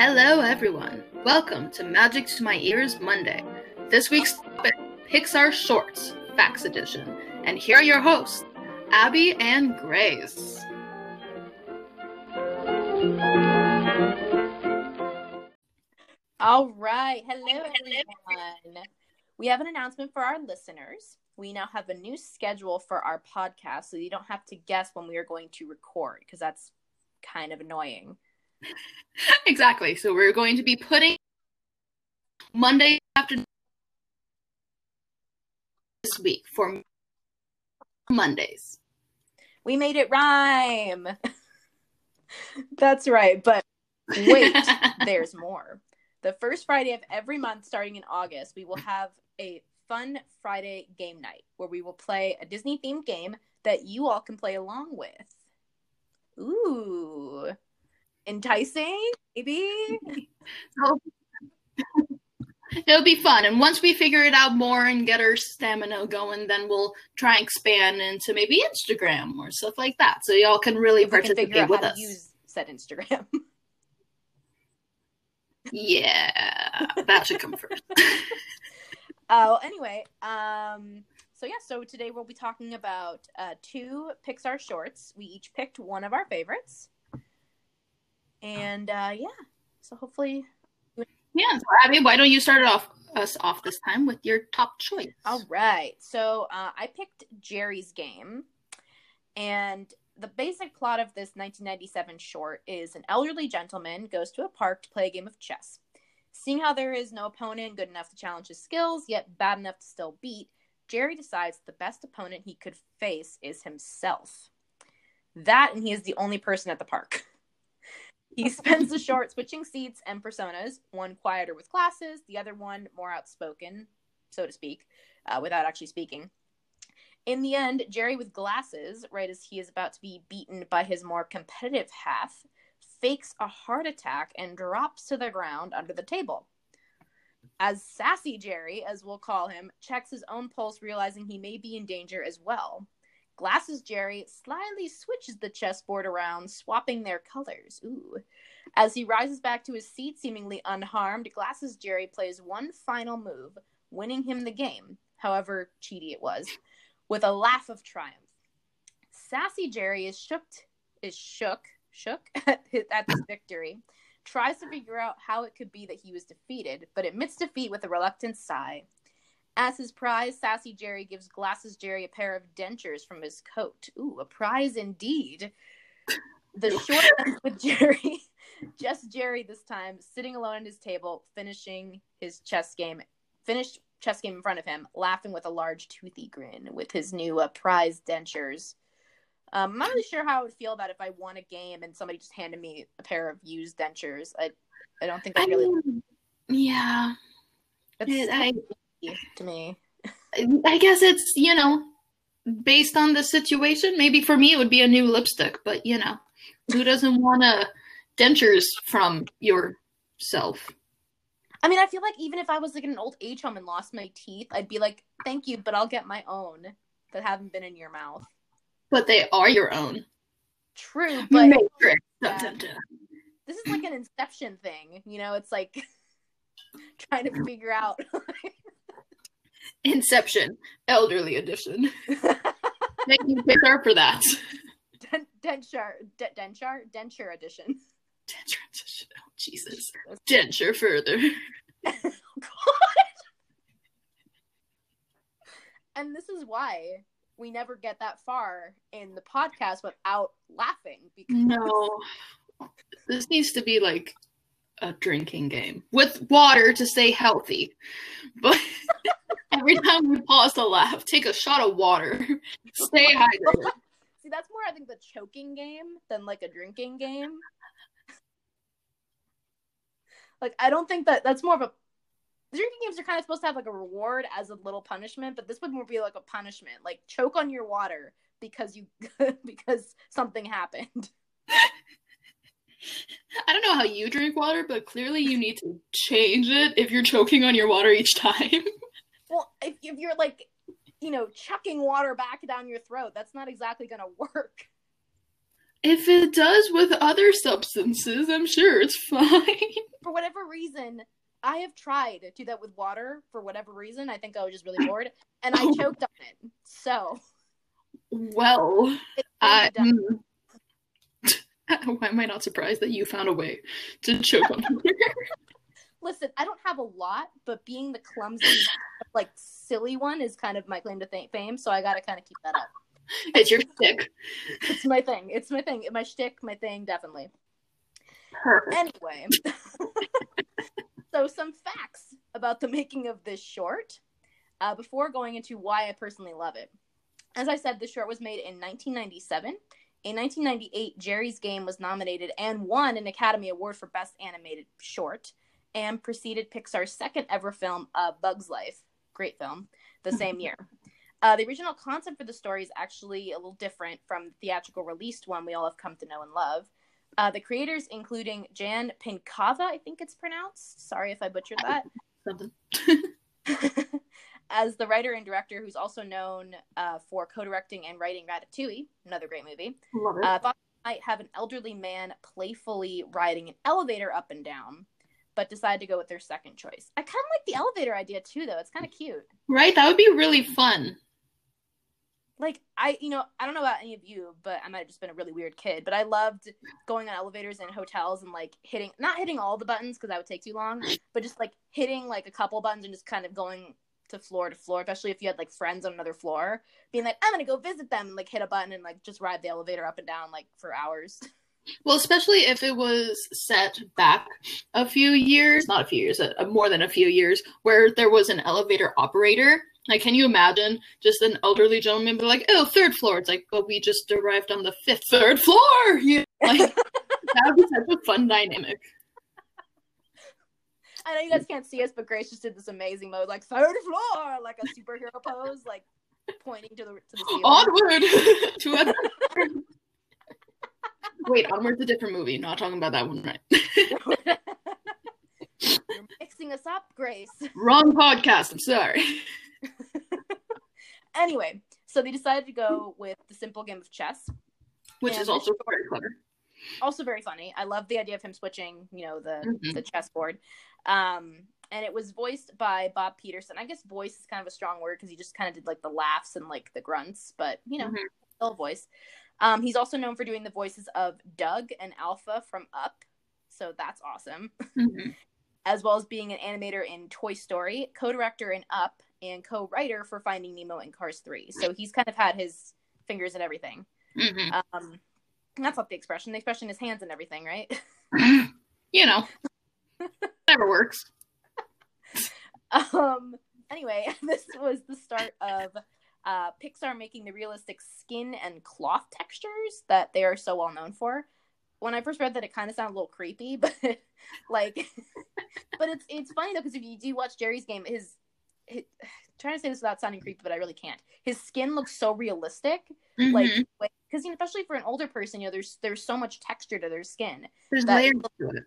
Hello, everyone. Welcome to Magic to My Ears Monday. This week's topic Pixar Shorts, Facts Edition. And here are your hosts, Abby and Grace. All right. Hello, everyone. We have an announcement for our listeners. We now have a new schedule for our podcast, so you don't have to guess when we are going to record because that's kind of annoying. Exactly. So we're going to be putting Monday afternoon this week for Mondays. We made it rhyme. That's right. But wait, there's more. The first Friday of every month, starting in August, we will have a fun Friday game night where we will play a Disney themed game that you all can play along with. Ooh, enticing, maybe. It'll be fun. And once we figure it out more and get our stamina going, then we'll try and expand into maybe Instagram or stuff like that. So y'all can really If can participate figure out with how us. to use said Instagram. Yeah, that should come first. Uh, anyway, um, so yeah, so today we'll be talking about uh, two Pixar shorts. We each picked one of our favorites, and uh, yeah, so hopefully, yeah, so Abby, why don't you start it off us off this time with your top choice? all right. So uh, I picked Jerry's Game, and the basic plot of this 1997 short is an elderly gentleman goes to a park to play a game of chess. Seeing how there is no opponent good enough to challenge his skills, yet bad enough to still beat, Jerry decides the best opponent he could face is himself. That, and he is the only person at the park. He spends the short switching seats and personas, one quieter with glasses, the other one more outspoken, so to speak, uh, without actually speaking. In the end, Jerry with glasses, right as he is about to be beaten by his more competitive half, fakes a heart attack and drops to the ground under the table. As Sassy Jerry, as we'll call him, checks his own pulse, realizing he may be in danger as well. Glasses Jerry slyly switches the chessboard around, swapping their colors. Ooh. As he rises back to his seat, seemingly unharmed, Glasses Jerry plays one final move, winning him the game, however cheaty it was, with a laugh of triumph. Sassy Jerry is shook, is shook, shook at, his, at this victory, tries to figure out how it could be that he was defeated, but admits defeat with a reluctant sigh. As his prize, Sassy Jerry gives Glasses Jerry a pair of dentures from his coat. Ooh, a prize indeed. The short ends with Jerry, just Jerry this time, sitting alone at his table, finishing his chess game, finished chess game in front of him, laughing with a large toothy grin with his new uh, prize dentures. Um, I'm not really sure how I would feel about if I won a game and somebody just handed me a pair of used dentures. I, I don't think I I really. mean, yeah, It's I, to me. I guess it's you know based on the situation. Maybe for me it would be a new lipstick, but you know, who doesn't want a dentures from yourself? I mean, I feel like even if I was like in an old age home and lost my teeth, I'd be like, "Thank you, but I'll get my own that haven't been in your mouth." But they are your own. True, but Matrix. Yeah. This is like an Inception thing. You know, it's like trying to figure out. Inception, elderly edition. Thank you, Pixar, for that. Den- denture, de- denture, denture edition. Denture edition. Oh, Jesus. Denture further. and this is why we never get that far in the podcast without laughing because No. This needs to be like a drinking game with water to stay healthy. But every time we pause to laugh, take a shot of water. Stay hydrated. see that's more I think the choking game than like a drinking game. Like I don't think that that's more of a drinking games are kind of supposed to have like a reward as a little punishment, but this would more be like a punishment, like choke on your water because you because something happened. I don't know how you drink water, but clearly you need to change it if you're choking on your water each time. Well, if, if you're like, you know, chucking water back down your throat, that's not exactly going to work. If it does with other substances, I'm sure it's fine. For whatever reason, I have tried to do that with water for whatever reason. I think I was just really bored and I choked on it. So, Well, I, mm. why am I not surprised that you found a way to choke on it? listen, I don't have a lot, but being the clumsy, like silly one is kind of my claim to fame. So I got to kind of keep that up. It's your stick. It's my thing. It's my thing. My shtick, my thing, definitely. Perfect. Anyway, so some facts about the making of this short uh, before going into why I personally love it. As I said, the short was made in 1997. In 1998, Jerry's Game was nominated and won an Academy Award for Best Animated Short and preceded Pixar's second ever film, uh, Bug's Life. Great film, the same year. Uh, the original concept for the story is actually a little different from the theatrical released one we all have come to know and love. Uh, the creators, including Jan Pinkava, I think it's pronounced. Sorry if I butchered that. Something. As the writer and director, who's also known uh, for co-directing and writing Ratatouille, another great movie, Love it. uh, might have an elderly man playfully riding an elevator up and down, but decided to go with their second choice. I kind of like the elevator idea too, though. It's kind of cute. right? That would be really fun. like I, you know, I don't know about any of you, but I might have just been a really weird kid. But I loved going on elevators in hotels and like hitting, not hitting all the buttons because that would take too long, but just like hitting like a couple buttons and just kind of going to floor to floor, especially if you had like friends on another floor, being like, I'm gonna go visit them and like hit a button and like just ride the elevator up and down like for hours. Well, especially if it was set back a few years, not a few years, uh, more than a few years, where there was an elevator operator. Like, can you imagine just an elderly gentleman be like, oh, third floor? It's like, but we just arrived on the fifth, third floor. You like, that would be such a fun dynamic. I know you guys can't see us, but Grace just did this amazing mode, like third floor, like a superhero pose, like pointing to the to the ceiling. Onward to other. Wait, Onward's a different movie. Not talking about that one, right? You're mixing us up, Grace. Wrong podcast. I'm sorry. Anyway, so they decided to go with the simple game of chess. Which is also very clever. Also very funny. I love the idea of him switching, you know, the Mhm. the chessboard. Um, and it was voiced by Bob Peterson. I guess voice is kind of a strong word because he just kind of did like the laughs and like the grunts, but you know, Mhm. still a voice. Um, he's also known for doing the voices of Dug and Alpha from Up, so that's awesome. Mhm. As well as being an animator in Toy Story, co-director in Up, and co-writer for Finding Nemo and Cars Three. So he's kind of had his fingers in everything. Mhm. Um, that's not the expression. The expression is hands and everything, right? you know, never works. um anyway this was the start of uh pixar making the realistic skin and cloth textures that they are so well known for when i first read that it kind of sounded a little creepy but like but it's it's funny though because if you do watch jerry's game his, his trying to say this without sounding creepy but i really can't his skin looks so realistic like Mhm. because you know, especially for an older person you know there's there's so much texture to their skin there's layers to it.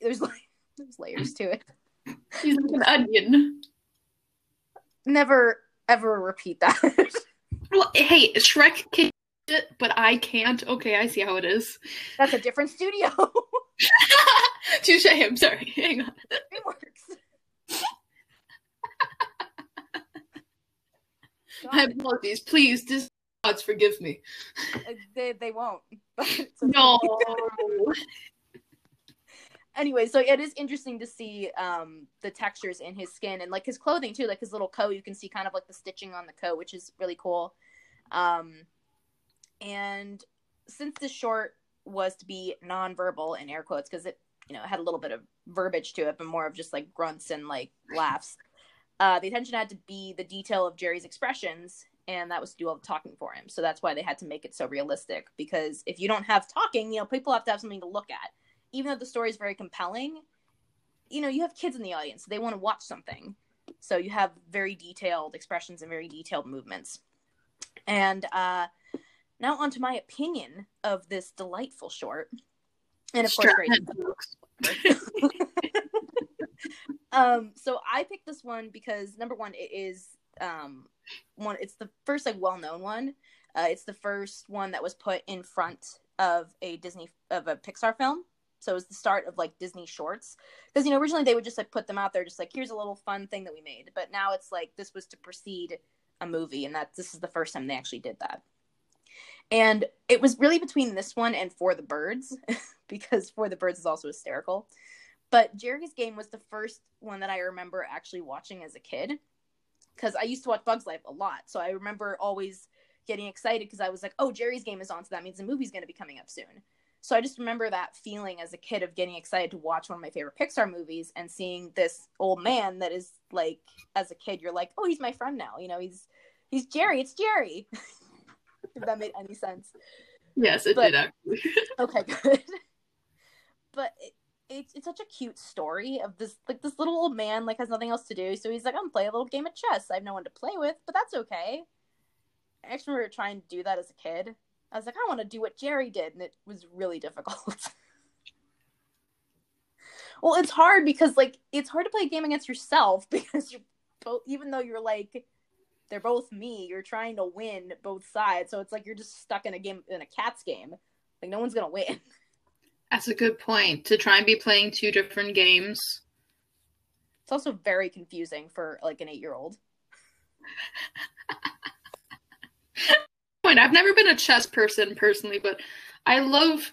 there's there's layers to it He's like an onion. never ever repeat that Well, hey, Shrek can it, but I can't. Okay, I see how it is. That's a different studio. Touche. I'm sorry. Hang on. DreamWorks. My apologies. Please, just gods forgive me. uh, they, they won't. Okay. No. Anyway, so it is interesting to see um, the textures in his skin and like his clothing too, like his little coat. You can see kind of like the stitching on the coat, which is really cool. Um, and since this short was to be nonverbal in air quotes because it you know had a little bit of verbiage to it, but more of just like grunts and like laughs. Uh, the attention had to be the detail of Jerry's expressions, and that was to do all the talking for him. So that's why they had to make it so realistic. Because if you don't have talking, you know, people have to have something to look at. Even though the story is very compelling, you know, you have kids in the audience; they want to watch something. So you have very detailed expressions and very detailed movements. And uh, now on to my opinion of this delightful short. And of course, Strap in, folks. um so i picked this one because number one it is um one it's the first like well-known one uh, it's the first one that was put in front of a Disney of a Pixar film. So it was the start of like Disney shorts. Because you know, originally they would just like put them out there just like here's a little fun thing that we made. But now it's like this was to precede a movie and that this is the first time they actually did that. And it was really between this one and For the Birds, because For the Birds is also hysterical. But Jerry's Game was the first one that I remember actually watching as a kid. Because I used to watch Bugs Life a lot. So I remember always getting excited because I was like, oh, Jerry's Game is on, so that means the movie's going to be coming up soon. So I just remember that feeling as a kid of getting excited to watch one of my favorite Pixar movies and seeing this old man that is like, as a kid, you're like, oh, he's my friend now. You know, he's he's Jerry. It's Jerry. if that made any sense. Yes, it But- did actually. Okay, good. but it, it's it's such a cute story of this like this little old man like has nothing else to do, so he's like, I'm play a little game of chess. I have no one to play with, but that's okay. I actually remember trying to do that as a kid. I was like, I want to do what Jerry did, and it was really difficult. well, it's hard because like it's hard to play a game against yourself because you're both even though you're like they're both me, you're trying to win both sides. So it's like you're just stuck in a game in a cat's game. Like no one's gonna win. That's a good point. To try and be playing two different games. It's also very confusing for like an eight year old. Point. I've never been a chess person personally, but I love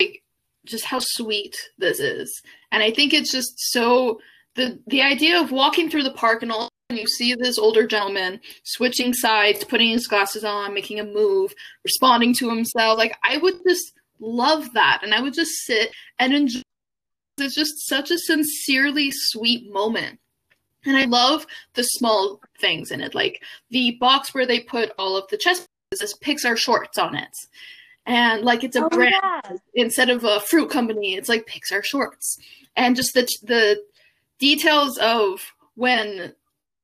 like, just how sweet this is, and I think it's just so the the idea of walking through the park and all and you see this older gentleman switching sides, putting his glasses on, making a move, responding to himself. Like I would just love that, and I would just sit and enjoy. It's just such a sincerely sweet moment. And I love the small things in it, like the box where they put all of the chess pieces Pixar shorts on it. And like it's a Oh, brand yeah. instead of a fruit company, it's like Pixar shorts. And just the the details of when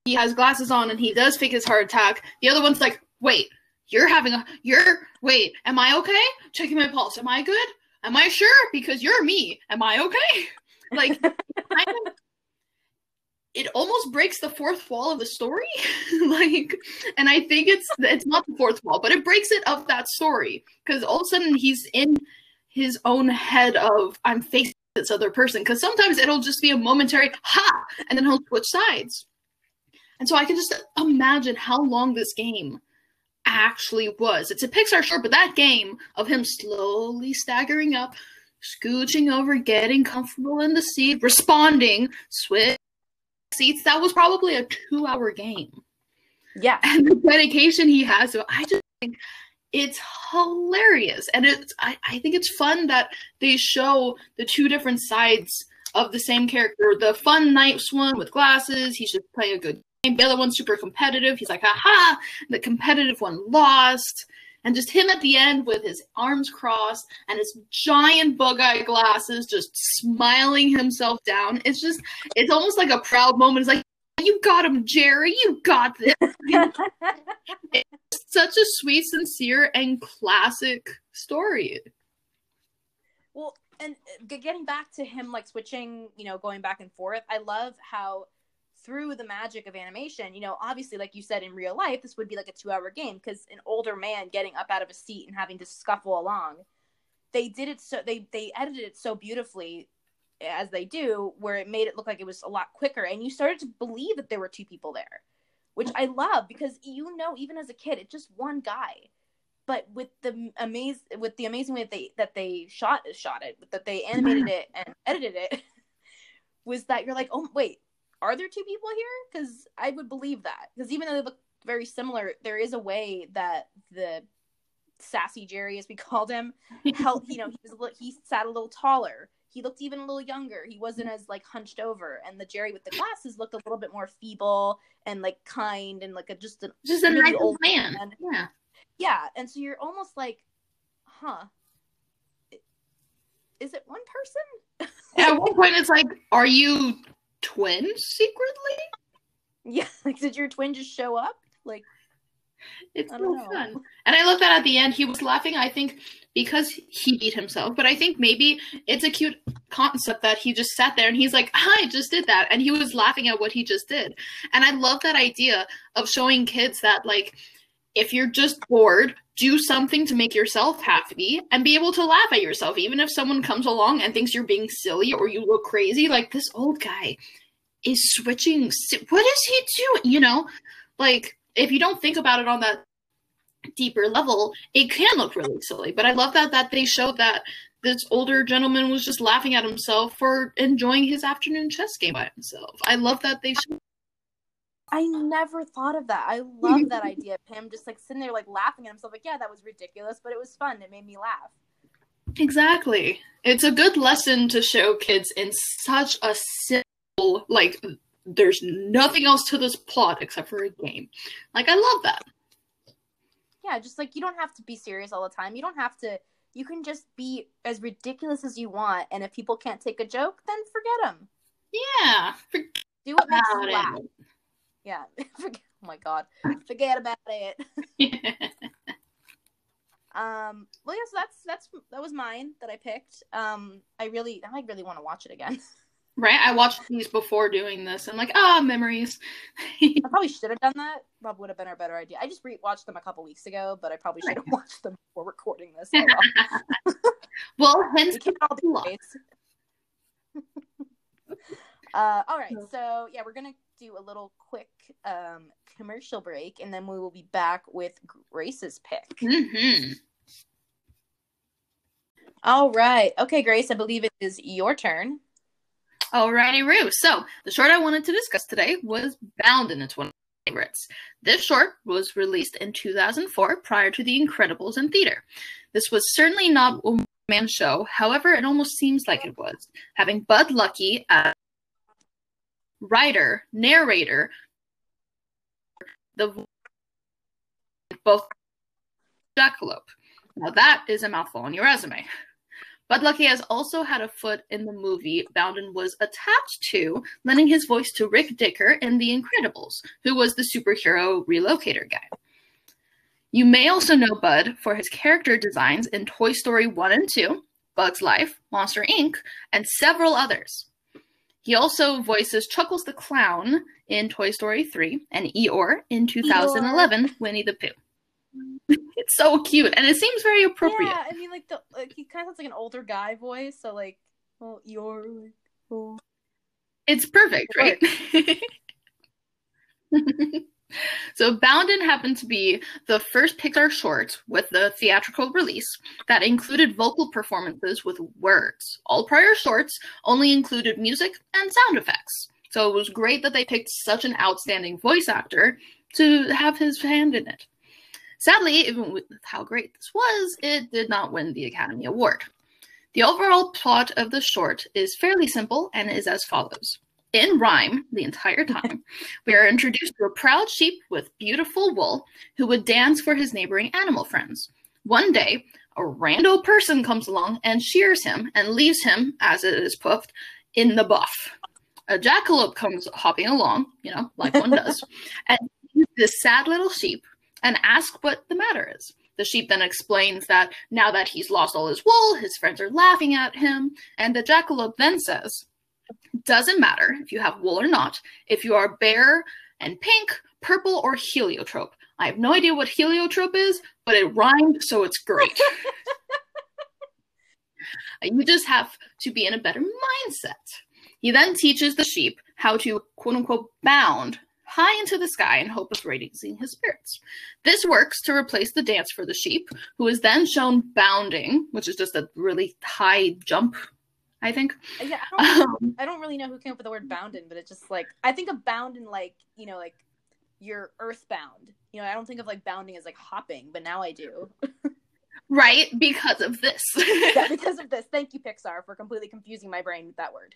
he has glasses on and he does fake his heart attack. The other one's like, wait, you're having a you're wait, am I okay? Checking my pulse. Am I good? Am I sure? Because you're me. Am I okay? Like of it almost breaks the fourth wall of the story. like and I think it's it's not the fourth wall, but it breaks it of that story. Because all of a sudden he's in his own head of I'm facing this other person. Because sometimes it'll just be a momentary ha, and then he'll switch sides. And so I can just imagine how long this game actually was. It's a Pixar short, but that game of him slowly staggering up, scooching over, getting comfortable in the seat, responding, switch seats, that was probably a two hour game. Yeah. And the dedication he has, so I just think it's hilarious. And it's I, I think it's fun that they show the two different sides of the same character. The fun, nice one with glasses, he's just playing a good game. The other one's super competitive. He's like, haha. The competitive one lost. And just him at the end with his arms crossed and his giant bug eye glasses, just smiling himself down. It's just, it's almost like a proud moment. It's like, you got him, Jerry. You got this. Such a sweet, sincere, and classic story. well, and uh, getting back to him like switching, you know, going back and forth, I love how through the magic of animation, you know, obviously, like you said in real life, this would be like a two hour game because an older man getting up out of a seat and having to scuffle along, they did it so they they edited it so beautifully eh, as they do, where it made it look like it was a lot quicker, and you started to believe that there were two people there, which I love because you know, even as a kid, it's just one guy. But with the amaze, with the amazing way that they that they shot shot it, that they animated it and edited it, was that you're like, oh wait, are there two people here? Because I would believe that. Because even though they look very similar, there is a way that the sassy Jerry, as we called him, held. You know, he was a little, he sat a little taller. He looked even a little younger. He wasn't as like hunched over, and the Jerry with the glasses looked a little bit more feeble and like kind and like a just an Just a nice old man. man. Yeah. yeah. And so you're almost like, huh. Is it one person? At one point, it's like, are you twins secretly? Yeah, like did your twin just show up? Like It's so know. fun. And I love that at the end he was laughing, I think, because he beat himself. But I think maybe it's a cute concept that he just sat there and he's like, ah, I just did that. And he was laughing at what he just did. And I love that idea of showing kids that, like, if you're just bored, do something to make yourself happy and be able to laugh at yourself. Even if someone comes along and thinks you're being silly or you look crazy, like this old guy is switching. What is he doing? You know, like if you don't think about it on that deeper level, it can look really silly. But I love that that they showed that this older gentleman was just laughing at himself for enjoying his afternoon chess game by himself. I love that they showed I never thought of that. I love that idea of him just like sitting there like laughing at himself. Like, yeah, that was ridiculous, but it was fun. It made me laugh. Exactly. It's a good lesson to show kids in such a simple like there's nothing else to this plot except for a game. Like I love that. Yeah, just like you don't have to be serious all the time. You don't have to you can just be as ridiculous as you want and if people can't take a joke, then forget them. Yeah. Do what makes you laugh. It. Yeah. Oh my god. Forget about it. um. Well, yeah. So that's that's that was mine that I picked. Um. I really I really want to watch it again. Right. I watched these before doing this, and like ah, memories. I probably should have done that. That would have been a better idea. I just re-watched them a couple weeks ago, but I probably should have watched them before recording this. well, hence all the uh, all right, so yeah, we're gonna do a little quick um, commercial break, and then we will be back with Grace's pick. Mm-hmm. All right. Okay, Grace, I believe it is your turn. Alrighty, Roo. So, the short I wanted to discuss today was Bound, and it's one of my favorites. This short was released in 2004 prior to The Incredibles in theater. This was certainly not a man show, however, it almost seems like it was, having Bud Luckey as writer, narrator, the both jackalope. Now that is a mouthful on your resume. Bud Luckey has also had a foot in the movie Boundin' was attached to, lending his voice to Rick Dicker in The Incredibles, who was the superhero relocator guy. You may also know Bud for his character designs in Toy Story 1 and 2, Bug's Life, Monster Inc., and several others. He also voices Chuckles the Clown in Toy Story 3 and Eeyore in 2011 Eeyore. Winnie the Pooh. it's so cute and it seems very appropriate. Yeah, I mean like the like he kind of sounds like an older guy voice, so like oh Eeyore oh. It's perfect, right? So Boundin' happened to be the first Pixar short with the theatrical release that included vocal performances with words. All prior shorts only included music and sound effects. So it was great that they picked such an outstanding voice actor to have his hand in it. Sadly, even with how great this was, it did not win the Academy Award. The overall plot of the short is fairly simple and is as follows in rhyme the entire time, we are introduced to a proud sheep with beautiful wool who would dance for his neighboring animal friends. One day, a rando person comes along and shears him and leaves him, as it is put, in the buff. A jackalope comes hopping along, you know, like one does, and this sad little sheep and asks what the matter is. The sheep then explains that now that he's lost all his wool, his friends are laughing at him, and the jackalope then says, doesn't matter if you have wool or not, if you are bare and pink, purple, or heliotrope. I have no idea what heliotrope is, but it rhymed, so it's great. you just have to be in a better mindset. He then teaches the sheep how to quote unquote bound high into the sky in hope of raising his spirits. This works to replace the dance for the sheep, who is then shown bounding, which is just a really high jump I think. Yeah, I don't, um, I don't really know who came up with the word bounden, but it's just like I think of bounding like you know like you're earthbound. You know, I don't think of like bounding as like hopping, but now I do. right, because of this. yeah, because of this. Thank you, Pixar, for completely confusing my brain with that word.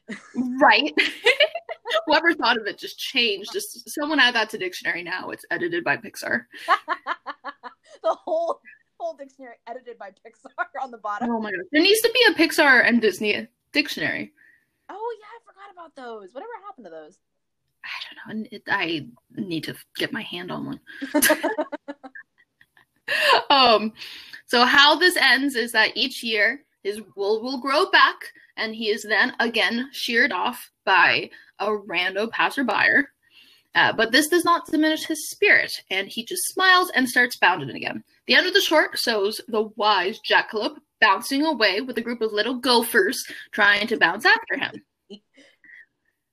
right. Whoever thought of it just changed. Just someone add that to dictionary now. It's edited by Pixar. the whole whole dictionary edited by Pixar on the bottom. Oh my god. There needs to be a Pixar and Disney dictionary. Oh yeah, I forgot about those. Whatever happened to those? I don't know. It, I need to get my hand on one. um, so how this ends is that each year his wool will grow back, and he is then again sheared off by a rando passerby. Uh, but this does not diminish his spirit, and he just smiles and starts bounding again. The end of the short shows the wise jackalope bouncing away with a group of little gophers trying to bounce after him.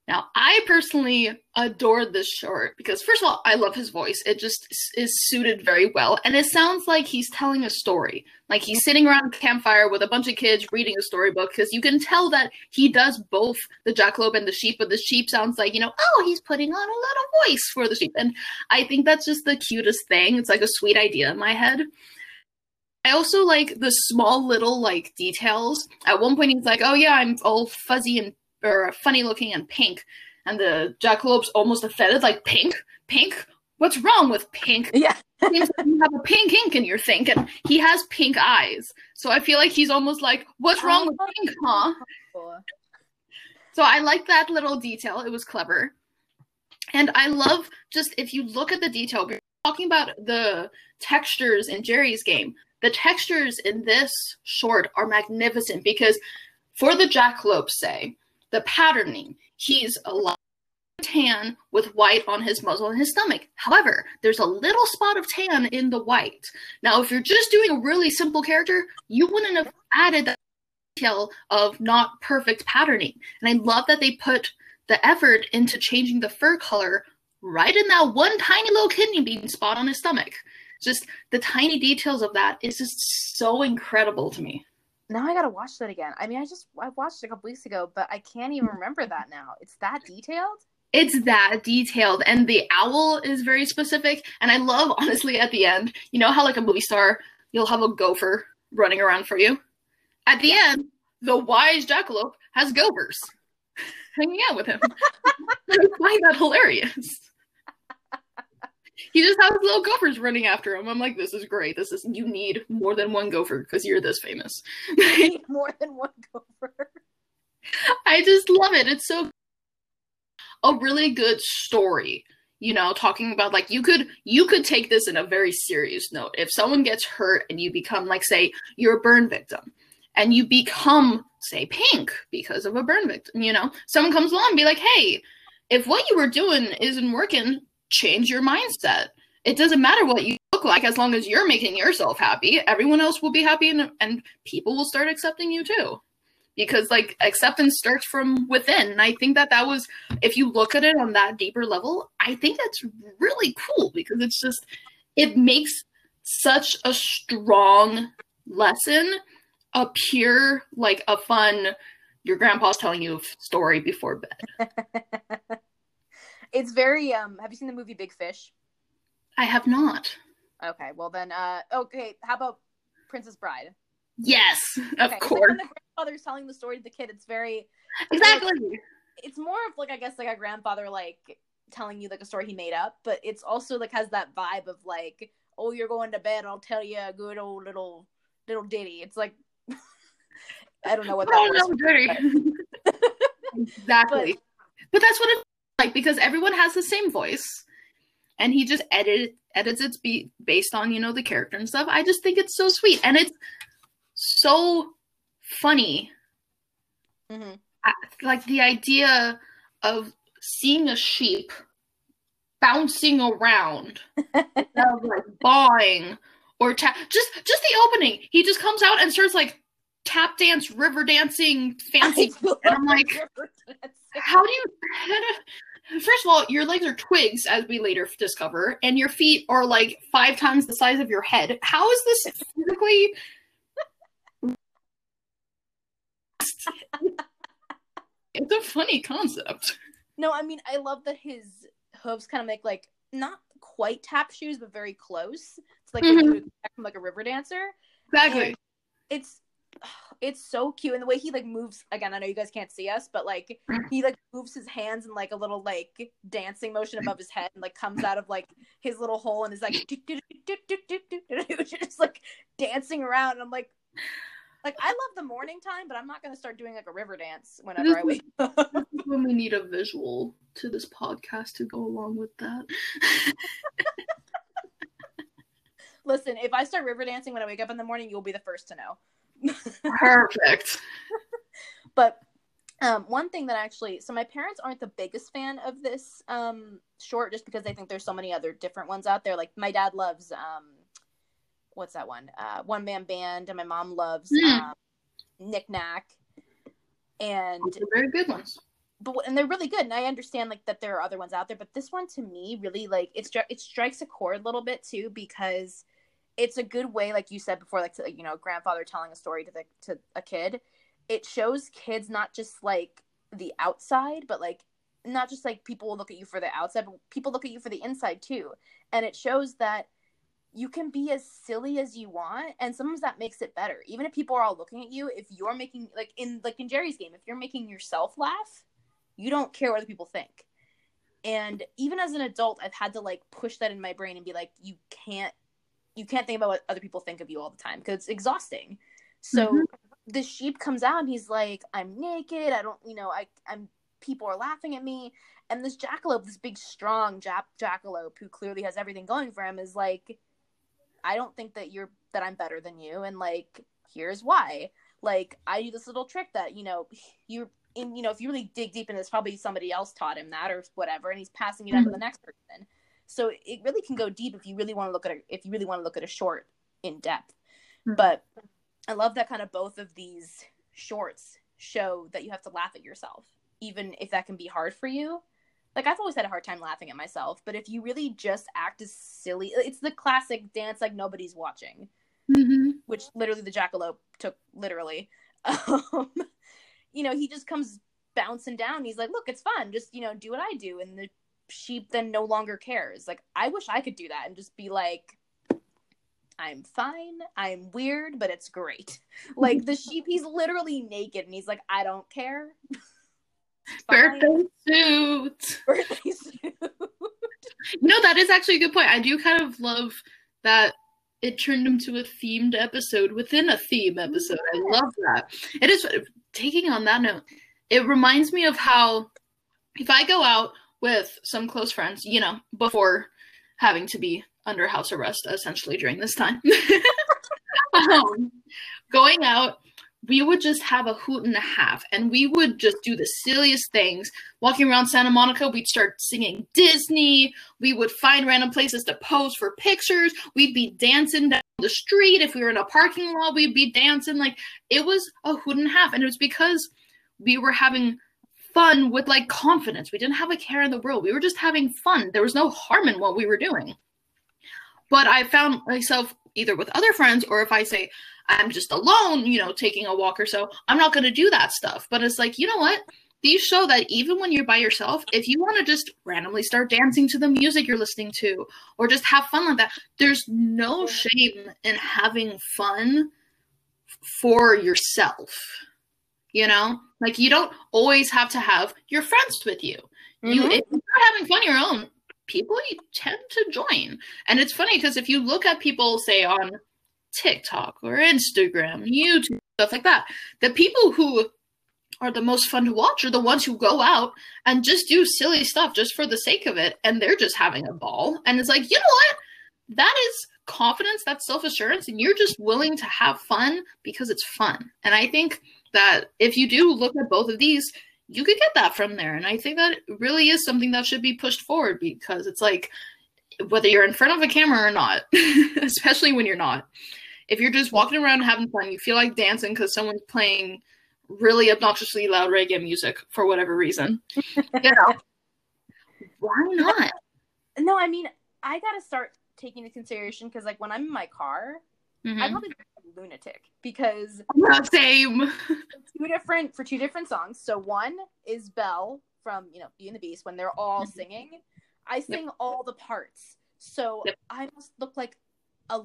Now, I personally adored this short because, first of all, I love his voice. It just is suited very well. And it sounds like he's telling a story. Like he's sitting around a campfire with a bunch of kids reading a storybook because you can tell that he does both the jackalope and the sheep, but the sheep sounds like, you know, oh, he's putting on a little voice for the sheep. And I think that's just the cutest thing. It's like a sweet idea in my head. I also like the small little like details. At one point, he's like, "Oh yeah, I'm all fuzzy and or funny looking and pink. And the jackalope's almost offended, like, pink? Pink? What's wrong with pink? Yeah. Seems like you have a pink ink in your thing, and he has pink eyes. So I feel like he's almost like, what's wrong with oh, pink, huh? So I like that little detail. It was clever. And I love just if you look at the detail, we're talking about the textures in Jerry's game. The textures in this short are magnificent because for the jackalope, say, the patterning. He's a lot tan with white on his muzzle and his stomach. However, there's a little spot of tan in the white. Now, if you're just doing a really simple character, you wouldn't have added that detail of not perfect patterning. And I love that they put the effort into changing the fur color right in that one tiny little kidney bean spot on his stomach. Just the tiny details of that is just so incredible to me now I gotta watch that again. I mean, I just I watched it a couple weeks ago, but I can't even remember that now. It's that detailed. It's that detailed, and the owl is very specific. And I love, honestly, at the end, you know how like a movie star, you'll have a gopher running around for you. At the yeah. end, the wise jackalope has gophers hanging out with him. I find that hilarious he just has little gophers running after him. I'm like, this is great. This is you need more than one gopher because you're this famous. more than one gopher. I just love it. It's so a really good story. You know, talking about like you could you could take this in a very serious note. If someone gets hurt and you become like say you're a burn victim and you become say pink because of a burn victim, you know, someone comes along and be like, "Hey, if what you were doing isn't working, change your mindset. It doesn't matter what you look like as long as you're making yourself happy. Everyone else will be happy and, and people will start accepting you too. Because like acceptance starts from within. And I think that that was, if you look at it on that deeper level, I think that's really cool because it's just, it makes such a strong lesson appear like a fun, your grandpa's telling you a story before bed. It's very um have you seen the movie Big Fish? I have not. Okay, well then uh okay, how about Princess Bride? Yes, of okay, course. Like when the grandfather's telling the story to the kid, it's very Exactly. Like, it's more of like I guess like a grandfather like telling you like a story he made up, but it's also like has that vibe of like, oh, you're going to bed, I'll tell you a good old little little ditty. It's like I don't know what that oh, was. No, exactly. But, but that's what it like because everyone has the same voice and he just edit edits it be based on you know the character and stuff. I just think it's so sweet and it's so funny. Mm-hmm. I, like the idea of seeing a sheep bouncing around like bawing or ta- just just the opening. He just comes out and starts like tap dance river dancing fancy and i'm like how do you First of all, your legs are twigs, as we later discover, and your feet are like five times the size of your head. How is this physically? it's a funny concept. No, I mean, I love that his hooves kind of make like not quite tap shoes, but very close. It's like mm-hmm. from like a river dancer. Exactly. And it's it's so cute and the way he like moves again i know you guys can't see us but like he like moves his hands in like a little like dancing motion above his head and like comes out of like his little hole and is like just like dancing around and i'm like like i love the morning time but i'm not going to start doing like a river dance whenever i wake up. when we need a visual to this podcast to go along with that. Listen if i start river dancing when i wake up in the morning you'll be the first to know Perfect. but Um, one thing that actually, so my parents aren't the biggest fan of this um, short, just because they think there's so many other different ones out there. Like my dad loves, um, what's that one? Uh, one man band, and my mom loves Mm. um, Knick Knack, and very good ones. but and they're really good and i understand like that there are other ones out there but this one to me really like it's it strikes a chord a little bit too because it's a good way like you said before like to, you know grandfather telling a story to the to a kid. It shows kids not just like the outside but like not just like people will look at you for the outside but people look at you for the inside too. And it shows that you can be as silly as you want and sometimes that makes it better. Even if people are all looking at you if you're making like in like in jerry's game if you're making yourself laugh you don't care what other people think. And even as an adult i've had to like push that in my brain and be like you can't you can't think about what other people think of you all the time because it's exhausting. So Mhm. the sheep comes out and he's like i'm naked. I don't you know i i'm people are laughing at me. And this jackalope this big strong jap- jackalope who clearly has everything going for him is like i don't think that you're that i'm better than you. And like here's why. Like i do this little trick that you know you in you know if you really dig deep in this probably somebody else taught him that or whatever. And he's passing it on to the next person so it really can go deep if you really want to look at it if you really want to look at a short in depth Mhm. but i love that kind of both of these shorts show that you have to laugh at yourself even if that can be hard for you like i've always had a hard time laughing at myself but if you really just act as silly it's the classic dance like nobody's watching Mm-hmm. which literally the jackalope took literally. Um, you know, he just comes bouncing down. He's like, "Look, it's fun. Just you know, do what I do." And the sheep then no longer cares. Like, I wish I could do that and just be like, "I'm fine. I'm weird, but it's great." Like the sheep, he's literally naked and he's like, "I don't care." Birthday suit. Birthday suit. No, that is actually a good point. I do kind of love that it turned into a themed episode within a theme episode. I love that. It is taking on that note. It reminds me of how if I go out with some close friends, you know, before having to be under house arrest essentially during this time, um, going out, we would just have a hoot and a half, and we would just do the silliest things. Walking around Santa Monica, we'd start singing Disney. We would find random places to pose for pictures. We'd be dancing down the street. If we were in a parking lot, we'd be dancing. Like it was a hoot and a half, and it was because we were having fun with like confidence. We didn't have a care in the world. We were just having fun. There was no harm in what we were doing. But I found myself either with other friends or if I say I'm just alone, you know, taking a walk or so, I'm not going to do that stuff. But it's like, you know what? These show that even when you're by yourself, if you want to just randomly start dancing to the music you're listening to or just have fun like that, there's no shame in having fun for yourself. You know, like you don't always have to have your friends with you. You, Mhm. if you're having fun your own, people tend to join. And it's funny because if you look at people, say on TikTok or Instagram, YouTube, stuff like that, the people who are the most fun to watch are the ones who go out and just do silly stuff just for the sake of it, and they're just having a ball. And it's like, you know what? That is confidence, that's self assurance, and you're just willing to have fun because it's fun. And I think that if you do look at both of these, you could get that from there. And I think that really is something that should be pushed forward because it's like whether you're in front of a camera or not, especially when you're not, if you're just walking around having fun, you feel like dancing because someone's playing really obnoxiously loud reggae music for whatever reason, you know, why not? No, I mean, I gotta start taking into consideration because, like, when I'm in my car, Mhm. I'm probably a lunatic because Yeah, Same. two different for two different songs. So one is Belle from you know Beauty and the Beast when they're all Mhm. singing. I sing all the parts, so Yep. I must look like a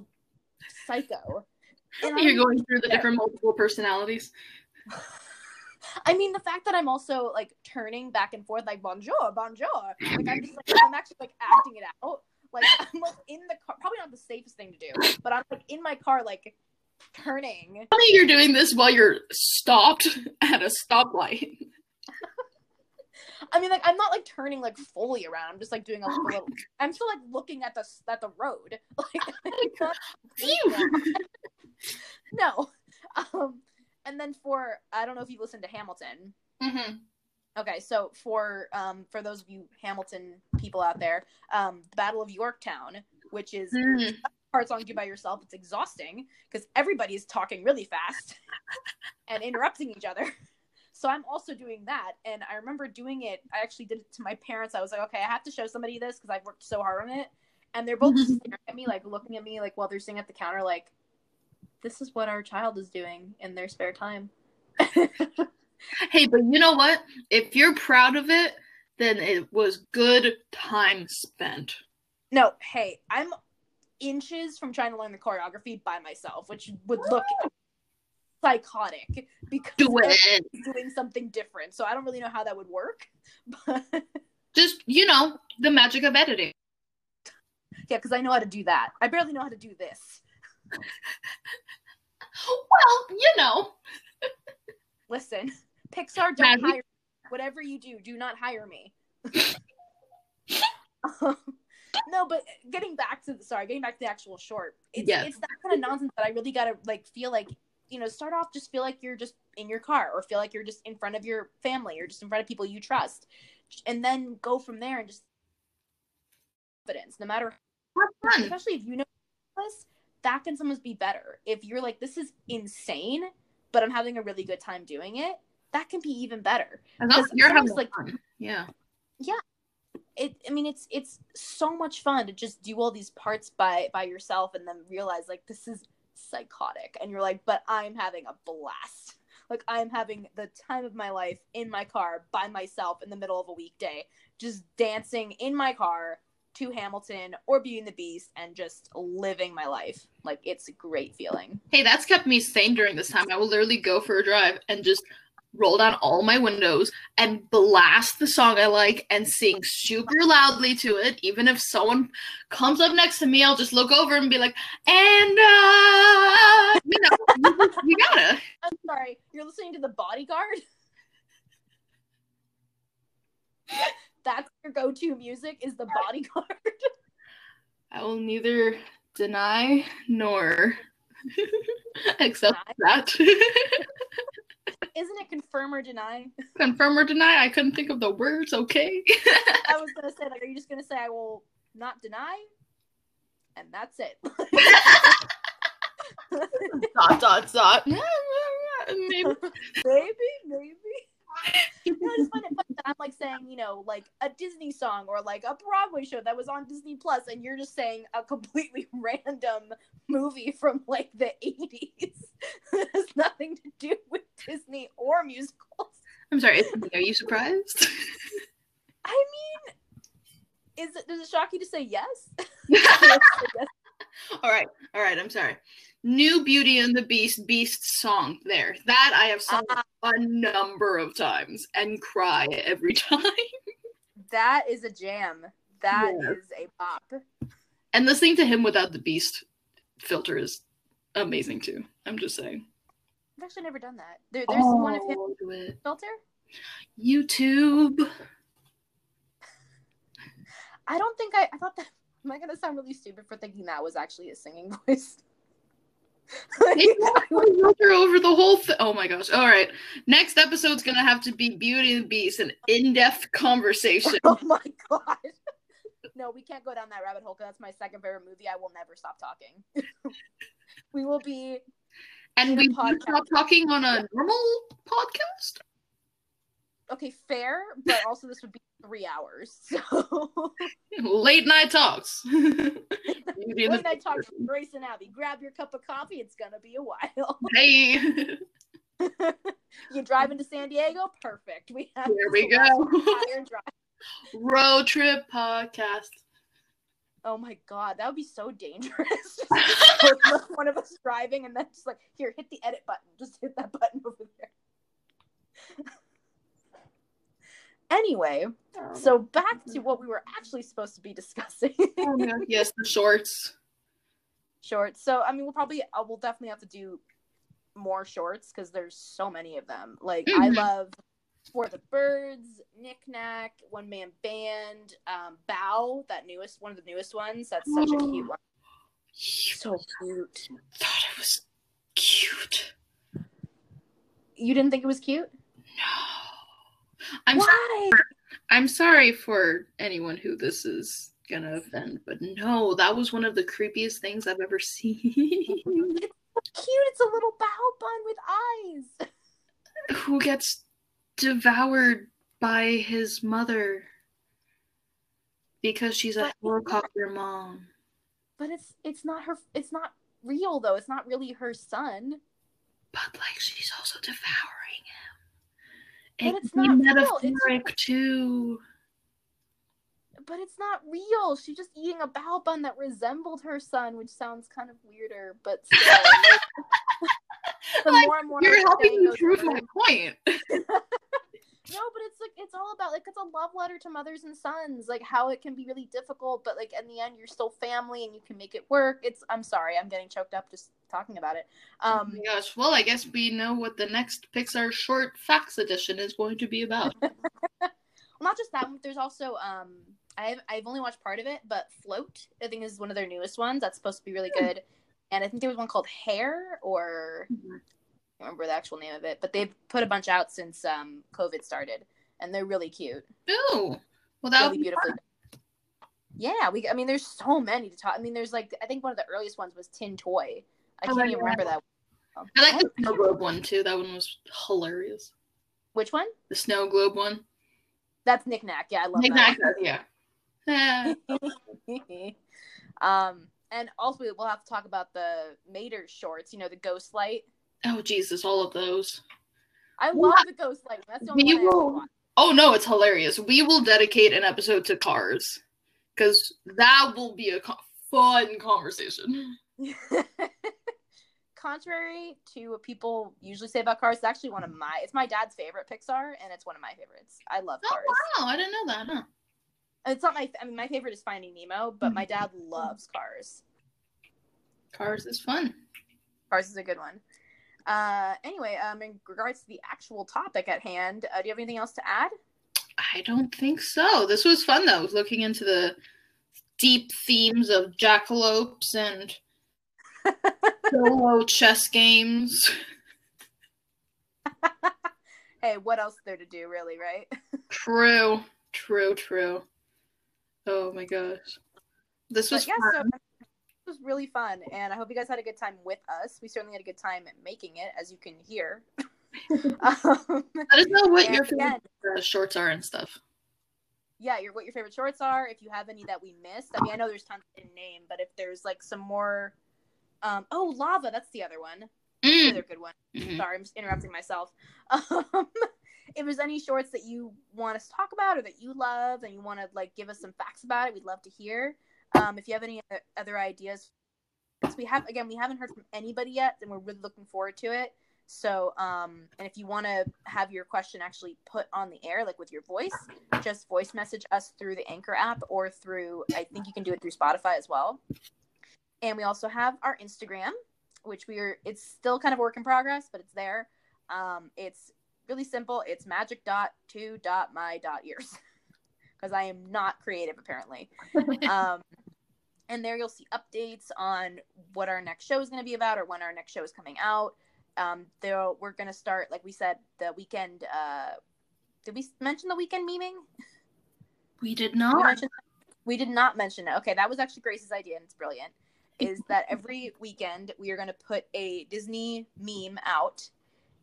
psycho. And You're I'm- going through the different multiple personalities. I mean, the fact that I'm also like turning back and forth, like bonjour, bonjour. Like I'm just like I'm actually like acting it out. Like I'm like in the car, probably not the safest thing to do, but I'm like in my car, like turning. Funny you're doing this while you're stopped at a stoplight. I mean, like I'm not like turning like fully around. I'm just like doing a Oh little. I'm still like looking at the at the road. Like not- no. Um, and then for I don't know if you listened to Hamilton, Mm-hmm. Okay, so for um for those of you Hamilton people out there, um the Battle of Yorktown, which is Mm. hard song to do by yourself, it's exhausting because everybody is talking really fast and interrupting each other. So I'm also doing that, and I remember doing it. I actually did it to my parents. I was like, okay, I have to show somebody this because I've worked so hard on it, and they're both just staring at me, like looking at me, like while they're sitting at the counter, like, this is what our child is doing in their spare time. Hey, but you know what? If you're proud of it, then it was good time spent. No, hey, I'm inches from trying to learn the choreography by myself, which would look psychotic because Do it. doing something different. So I don't really know how that would work. But Just you know the magic of editing. yeah, because I know how to do that. I barely know how to do this. Well, you know. Listen, Pixar don't hire whatever you do, do not hire me. Um, no, but getting back to the sorry, getting back to the actual short, it's Yeah. it's that kind of nonsense that I really gotta like feel like you know start off just feel like you're just in your car or feel like you're just in front of your family or just in front of people you trust, and then go from there and just confidence. No matter especially if you know this, that can sometimes be better. If you're like this is insane, but I'm having a really good time doing it, that can be even better As long as Because you're having like- fun. Yeah. it i mean it's it's so much fun to just do all these parts by by yourself and then realize like this is psychotic and you're like but i'm having a blast like i'm having the time of my life in my car by myself in the middle of a weekday just dancing in my car to hamilton or beauty and the beast and just living my life like it's a great feeling Hey, that's kept me sane during this time. I will literally go for a drive and just roll down all my windows and blast the song I like and sing super loudly to it. Even if someone comes up next to me, I'll just look over and be like, and uh, you know, you, gotta. i'm sorry you're listening to the bodyguard that's your go-to music is the bodyguard I will neither deny nor accept that. Isn't it confirm or deny? Confirm or deny? I couldn't think of the words. Okay. I was gonna say, like, are you just gonna say I will not deny? And that's it. dot dot dot. Maybe. maybe, maybe. You know, I just find it funny that I'm like saying, you know, like a Disney song or like a Broadway show that was on Disney Plus, and you're just saying a completely random movie from like the 80s that has nothing to do with Disney or musicals. I'm sorry. Are you surprised? I mean, is it does it shock you to say yes? Yes. All right. All right. I'm sorry. New Beauty and the Beast Beast song there. That I have sung Ah. a number of times and cry every time. That is a jam. That is Yes. a pop. And listening to him without the Beast filter is amazing too. I'm just saying. I've actually never done that. There, there's one of Oh, it. filter. YouTube. I don't think I. I thought that. Am I gonna sound really stupid for thinking that was actually his singing voice? Over the whole thing. Oh my gosh. All right. Next episode's gonna have to be Beauty and the Beast, an in-depth conversation. oh my god. No, we can't go down that rabbit hole because that's my second favorite movie. I will never stop talking. we will be And we podcast. stop talking on a normal podcast. Okay, fair, but also this would be three hours. So Late night talks. Late night talks with Grace and Abby. Grab your cup of coffee. It's gonna be a while. Hey, you drive into San Diego? Perfect. We have here we go. Road trip podcast. Oh my god, that would be so dangerous. One of us driving and then just like, here, hit the edit button. Just hit that button over there. Anyway, so back to what we were actually supposed to be discussing. Oh, yes, the shorts. shorts. So I mean, we'll probably, uh, we'll definitely have to do more shorts because there's so many of them. Like I Mhm. love For the Birds, Knick Knack, One Man Band, um, Bao, that newest one of the newest ones. That's such a cute one. So cute. thought it was cute. You didn't think it was cute? No. I'm Why? I'm sorry for anyone who this is gonna offend, but no, that was one of the creepiest things I've ever seen. it's so Cute. It's a little bao bun with eyes. who gets devoured by his mother because she's a helicopter mom. But it's it's not her. It's not real though. It's not really her son. But like she's also devouring. But it's not real, it's metaphoric too. But it's not real. She's just eating a bao bun that resembled her son, which sounds kind of weirder, but still. like, the Like, more and more You're helping me prove my point. No, but it's like it's all about like it's a love letter to mothers and sons, like how it can be really difficult, but like in the end you're still family and you can make it work. It's I'm sorry, I'm getting choked up just talking about it. oh Um my gosh. Well, I guess we know what the next Pixar short facts edition is going to be about. well, not just that, there's also um I've I've only watched part of it, but Float, I think is one of their newest ones. That's supposed to be really good. And I think there was one called Hair or don't remember the actual name of it, but they've put a bunch out since um COVID started and they're really cute. Ooh. Well, that really would be beautifully. Yeah, we. I mean, there's so many to talk. I mean, there's like I think one of the earliest ones was Tin Toy. I Oh, can't even remember that. one. I like the snow globe one too. That one was hilarious. Which one? The snow globe one. That's Knick Knack. Yeah, I love Exactly. Yeah. Eh, um, and also we'll have to talk about the Mater shorts. You know, the Ghost Light. Oh Jesus, all of those. I love the Ghost Light. That's the only We one I actually will- Oh no, it's hilarious. We will dedicate an episode to cars because that will be a co- fun conversation. Contrary to what people usually say about cars, it's actually one of my. It's my dad's favorite Pixar, and it's one of my favorites. I love Oh cars. wow, I didn't know that. Huh? It's not my. I mean, my favorite is Finding Nemo, but my dad loves Cars. Cars is fun. Cars is a good one. Uh, anyway, um, in regards to the actual topic at hand, uh, do you have anything else to add? I don't think so. This was fun though, looking into the deep themes of jackalopes and solo chess games. Hey, what else is there to do, really, right? True, true, true. Oh my gosh, this was yeah, so fun. it was really fun, and I hope you guys had a good time with us. We certainly had a good time making it, as you can hear. um, Let us know what your favorite uh, shorts are and stuff. yeah, your what your favorite shorts are. If you have any that we missed, I mean, I know there's tons in name, but if there's like some more, um, oh, lava, that's the other one. The Mm. other good one. Mhm. Sorry, I'm just interrupting myself. Um, if there's any shorts that you want us to talk about or that you love and you want to like give us some facts about it, we'd love to hear. Um, if you have any other- ideas, because we have again, we haven't heard from anybody yet, and we're really looking forward to it. So, um, and if you want to have your question actually put on the air, like with your voice, just voice message us through the Anchor app or through, I think you can do it through Spotify as well. And we also have our Instagram, which we are, it's still kind of a work in progress, but it's there. Um, it's really simple. It's magic dot two dot my dot ears because I am not creative apparently. Um, and there you'll see updates on what our next show is going to be about or when our next show is coming out. Um, there we're going to start, like we said, the weekend. Uh, did we mention the weekend memeing? We did We, not. mentioned, we did not mention it. Okay, that was actually Grace's idea, and it's brilliant. Is that every weekend we are going to put a Disney meme out,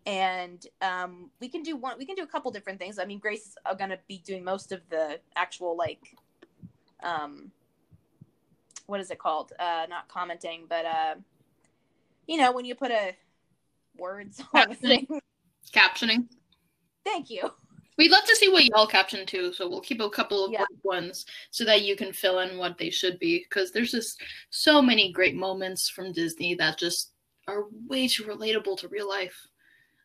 and um, we can do one. We can do a couple different things. I mean, Grace is going to be doing most of the actual like, um, what is it called? Uh, not commenting, but uh, you know, when you put a words on a thing. Captioning. Thank you. We'd love to see what y'all caption too, so we'll keep a couple of Yeah. ones so that you can fill in what they should be. Because there's just so many great moments from Disney that just are way too relatable to real life.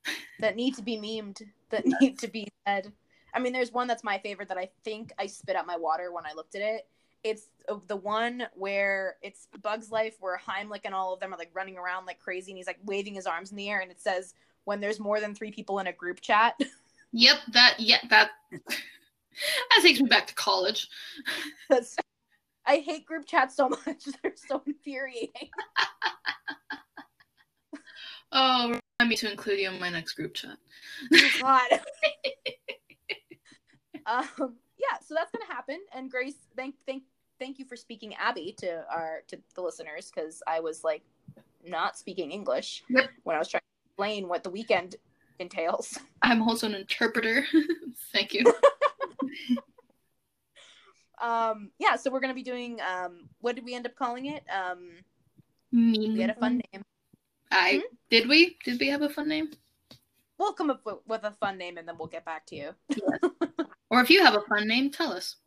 that need to be memed, that need to be said. I mean, there's one that's my favorite that I think I spit out my water when I looked at it. It's uh, the one where it's Bug's Life, where Heimlich and all of them are like running around like crazy, and he's like waving his arms in the air, and it says, "When there's more than three people in a group chat." Yep, that yeah, that that takes me back to college. That's I hate group chats so much; they're so infuriating. Oh, remind me to include you in my next group chat. God. Um, yeah, so that's gonna happen. And Grace, thank thank thank you for speaking Abby to our to the listeners because I was like not speaking English Yep. when I was trying to explain what the weekend entails. I'm also an interpreter. Thank you. Um, yeah, so we're gonna be doing um, what did we end up calling it? Um, Mean. we had a fun name. I did we? Did we have a fun name? We'll come up with, with a fun name and then we'll get back to you. Or if you have a fun name, tell us.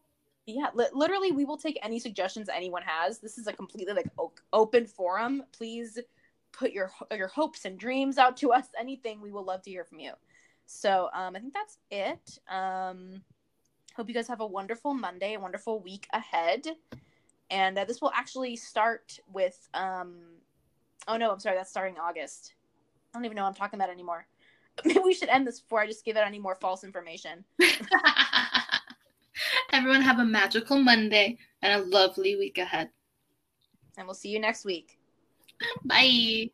Yeah, li- literally, we will take any suggestions anyone has. This is a completely like o- open forum. Please put your your hopes and dreams out to us. Anything, we will love to hear from you. So, um, I think that's it. Um, hope you guys have a wonderful Monday, a wonderful week ahead, and uh, this will actually start with. Um, oh no, I'm sorry, that's starting August. I don't even know what I'm talking about anymore. Maybe we should end this before I just give out any more false information. Everyone have a magical Monday and a lovely week ahead. And we'll see you next week. Bye.